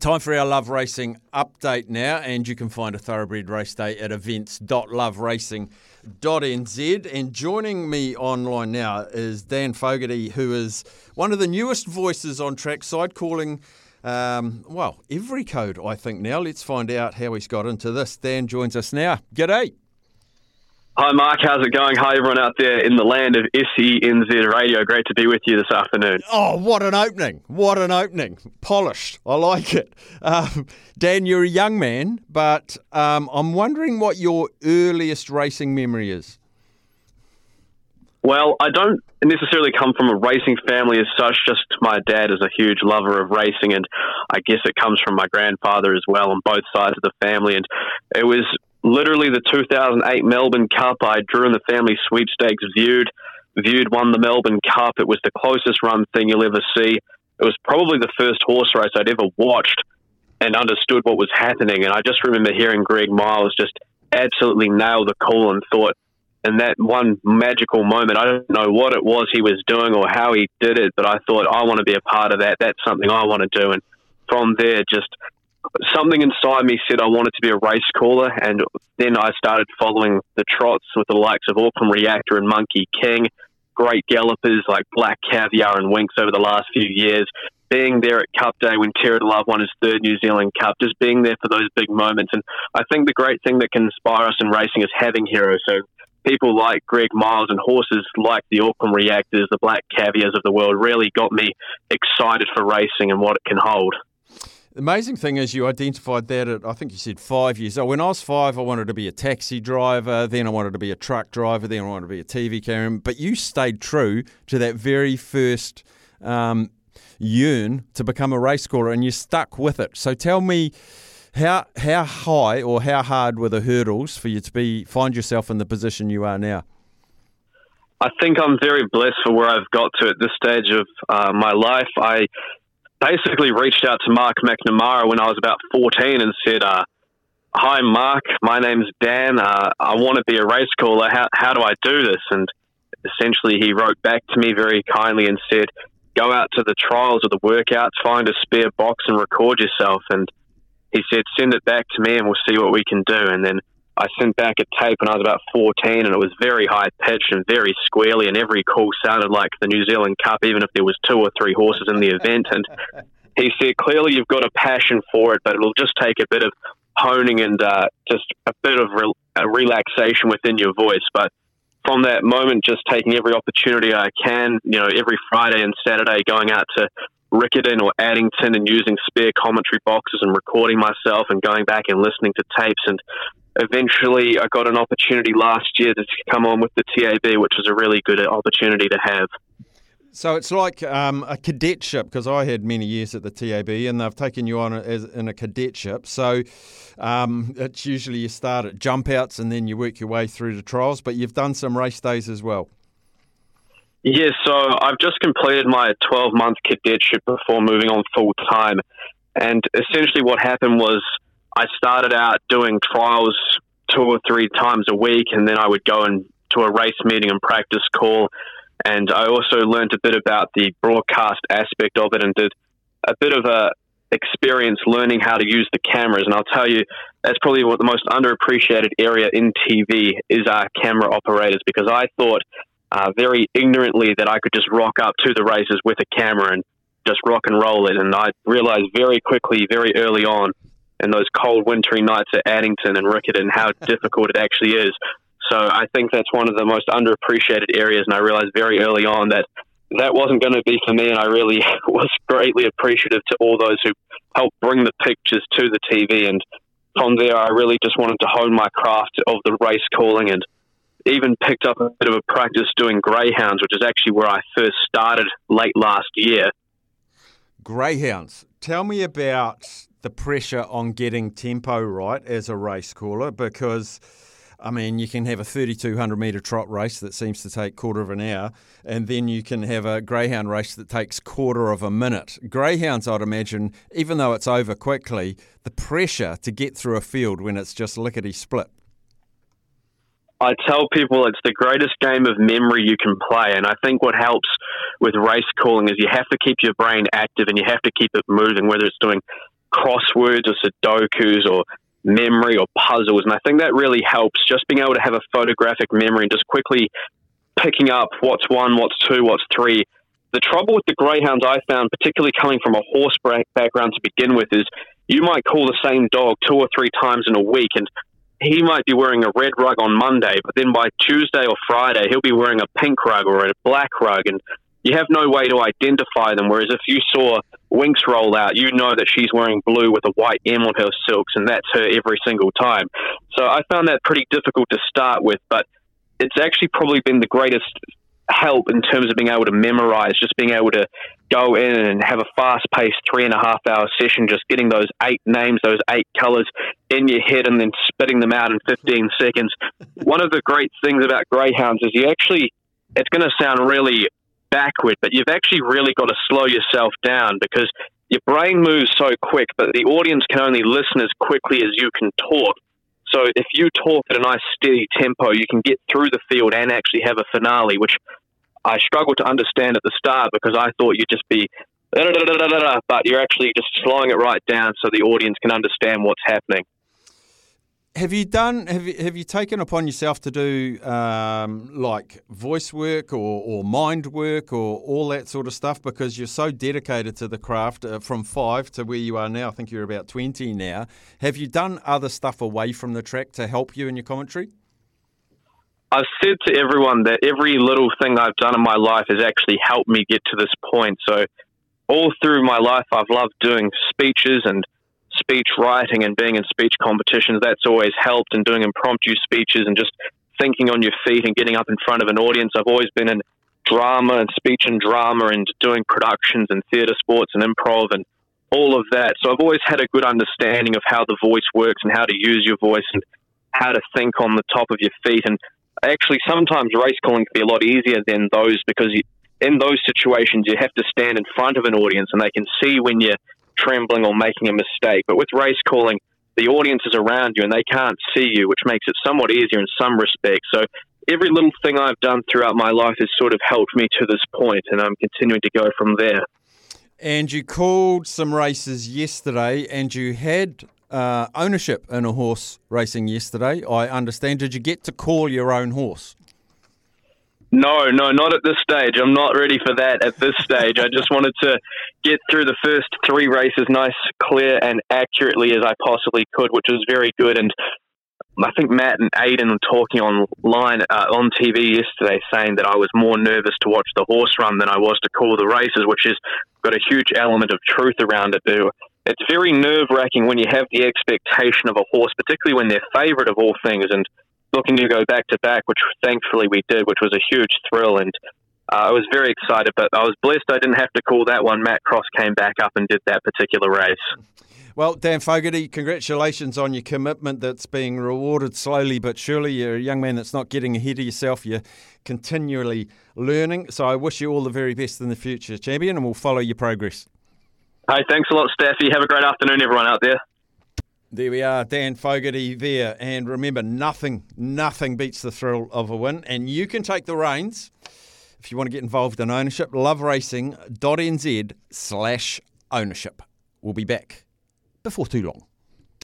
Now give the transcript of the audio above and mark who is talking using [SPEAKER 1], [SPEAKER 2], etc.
[SPEAKER 1] Time for our Love Racing update now, and you can find a thoroughbred race day at events.loveracing.nz. And joining me online now is Dan Fogarty, who is one of the newest voices on trackside, calling, um, well, every code, I think, now. Let's find out how he's got into this. Dan joins us now. G'day.
[SPEAKER 2] Hi, Mark. How's it going? Hi, everyone out there in the land of SENZ Radio. Great to be with you this afternoon.
[SPEAKER 1] Oh, what an opening. What an opening. Polished. I like it. Um, Dan, you're a young man, but um, I'm wondering what your earliest racing memory is.
[SPEAKER 2] Well, I don't necessarily come from a racing family as such. Just my dad is a huge lover of racing, and I guess it comes from my grandfather as well on both sides of the family. And it was literally the 2008 Melbourne Cup. I drew in the family sweepstakes. Viewed, viewed won the Melbourne Cup. It was the closest run thing you'll ever see. It was probably the first horse race I'd ever watched and understood what was happening. And I just remember hearing Greg Miles just absolutely nail the call and thought, in that one magical moment, I don't know what it was he was doing or how he did it, but I thought I want to be a part of that. That's something I want to do. And from there, just something inside me said I wanted to be a race caller, and then I started following the trots with the likes of Auckland Reactor and Monkey King, great gallopers like Black Caviar and Winx over the last few years. Being there at Cup Day when Terror to Love won his third New Zealand Cup, just being there for those big moments. And I think the great thing that can inspire us in racing is having heroes. So people like Greg Miles and horses like the Auckland Reactors, the Black Caviars of the world really got me excited for racing and what it can hold.
[SPEAKER 1] The amazing thing is you identified that at, I think you said five years old. When I was five, I wanted to be a taxi driver. Then I wanted to be a truck driver. Then I wanted to be a TV cameraman. But you stayed true to that very first um, yearn to become a race caller and you stuck with it. So tell me, how how high or how hard were the hurdles for you to be find yourself in the position you are now?
[SPEAKER 2] I think I'm very blessed for where I've got to at this stage of uh, my life. I basically reached out to Mark McNamara when I was about 14 and said, uh, Hi, Mark. My name's Dan. Uh, I want to be a race caller. How, how do I do this? And essentially, he wrote back to me very kindly and said, Go out to the trials or the workouts, find a spare box, and record yourself. And he said, Send it back to me and we'll see what we can do. And then I sent back a tape when I was about 14, and it was very high pitched and very squealy, and every call sounded like the New Zealand Cup, even if there was two or three horses in the event. And he said, clearly you've got a passion for it, but it'll just take a bit of honing and uh, just a bit of re- a relaxation within your voice. But from that moment, just taking every opportunity I can, you know, every Friday and Saturday, going out to Riccarton or Addington and using spare commentary boxes and recording myself and going back and listening to tapes and eventually I got an opportunity last year to come on with the TAB, which was a really good opportunity to have.
[SPEAKER 1] So it's like um, a cadetship because I had many years at the TAB and they've taken you on as in a cadetship. So um, it's usually you start at jump outs and then you work your way through the trials, but you've done some race days as well.
[SPEAKER 2] Yes, so I've just completed my 12 month cadetship before moving on full time. And essentially, what happened was I started out doing trials two or three times a week, and then I would go and to a race meeting and practice call. And I also learned a bit about the broadcast aspect of it, and did a bit of a experience learning how to use the cameras. And I'll tell you, that's probably what the most underappreciated area in TV is our camera operators, because I thought uh, very ignorantly that I could just rock up to the races with a camera and just rock and roll it. And I realized very quickly, very early on, and those cold wintry nights at Addington and Riccarton how difficult it actually is. So I think that's one of the most underappreciated areas, and I realized very early on that that wasn't going to be for me, and I really was greatly appreciative to all those who helped bring the pictures to the TV. And from there, I really just wanted to hone my craft of the race calling, and even picked up a bit of a practice doing greyhounds, which is actually where I first started late last year.
[SPEAKER 1] Greyhounds. Tell me about the pressure on getting tempo right as a race caller because. I mean, you can have a 3,200 metre trot race that seems to take quarter of an hour, and then you can have a greyhound race that takes quarter of a minute. Greyhounds, I'd imagine, even though it's over quickly, the pressure to get through a field when it's just lickety split.
[SPEAKER 2] I tell people it's the greatest game of memory you can play, and I think what helps with race calling is you have to keep your brain active and you have to keep it moving, whether it's doing crosswords or Sudokus or memory or puzzles. And I think that really helps just being able to have a photographic memory and just quickly picking up what's one, what's two, what's three. The trouble with the greyhounds I found, particularly coming from a horse background to begin with, is you might call the same dog two or three times in a week, and he might be wearing a red rug on Monday, but then by Tuesday or Friday, he'll be wearing a pink rug or a black rug, and you have no way to identify them. Whereas if you saw Winx roll out, you know that she's wearing blue with a white M on her silks, and that's her every single time. So I found that pretty difficult to start with, but it's actually probably been the greatest help in terms of being able to memorize, just being able to go in and have a fast paced three and a half hour session, just getting those eight names, those eight colors in your head and then spitting them out in 15 seconds. One of the great things about Greyhounds is you actually, it's going to sound really backward, but you've actually really got to slow yourself down because your brain moves so quick, but the audience can only listen as quickly as you can talk. So if you talk at a nice steady tempo, you can get through the field and actually have a finale, which I struggled to understand at the start because I thought you'd just be, but you're actually just slowing it right down so the audience can understand what's happening.
[SPEAKER 1] Have you done? Have you have you taken upon yourself to do um, like voice work or, or mind work or all that sort of stuff because you're so dedicated to the craft uh, from five to where you are now? I think you're about twenty now. Have you done other stuff away from the track to help you in your commentary?
[SPEAKER 2] I've said to everyone that every little thing I've done in my life has actually helped me get to this point. So, all through my life, I've loved doing speeches and speech writing and being in speech competitions. That's always helped, and doing impromptu speeches and just thinking on your feet and getting up in front of an audience. I've always been in drama and speech and drama and doing productions and theatre sports and improv and all of that. So, I've always had a good understanding of how the voice works and how to use your voice and how to think on the top of your feet. And actually sometimes race calling can be a lot easier than those because you, in those situations you have to stand in front of an audience and they can see when you're trembling or making a mistake. But with race calling, the audience is around you and they can't see you, which makes it somewhat easier in some respects. So every little thing I've done throughout my life has sort of helped me to this point, and I'm continuing to go from there.
[SPEAKER 1] And you called some races yesterday, and you had uh, ownership in a horse racing yesterday. I understand. Did you get to call your own horse?
[SPEAKER 2] No, no, not at this stage. I'm not ready for that at this stage. I just wanted to get through the first three races nice, clear, and accurately as I possibly could, which was very good. And I think Matt and Aiden were talking online uh, on TV yesterday, saying that I was more nervous to watch the horse run than I was to call the races, which has got a huge element of truth around it. Too. It's very nerve wracking when you have the expectation of a horse, particularly when they're favourite of all things, and looking to go back to back, which thankfully we did, which was a huge thrill. And uh, I was very excited, but I was blessed I didn't have to call that one. Matt Cross came back up and did that particular race.
[SPEAKER 1] Well, Dan Fogarty, congratulations on your commitment that's being rewarded slowly but surely. You're a young man that's not getting ahead of yourself. You're continually learning. So I wish you all the very best in the future, champion, and we'll follow your progress.
[SPEAKER 2] Hey, thanks a lot, Staffy. Have a great afternoon, everyone out there.
[SPEAKER 1] There we are, Dan Fogarty there. And remember, nothing, nothing beats the thrill of a win. And you can take the reins if you want to get involved in ownership. Loveracing.nz slash ownership. We'll be back before too long.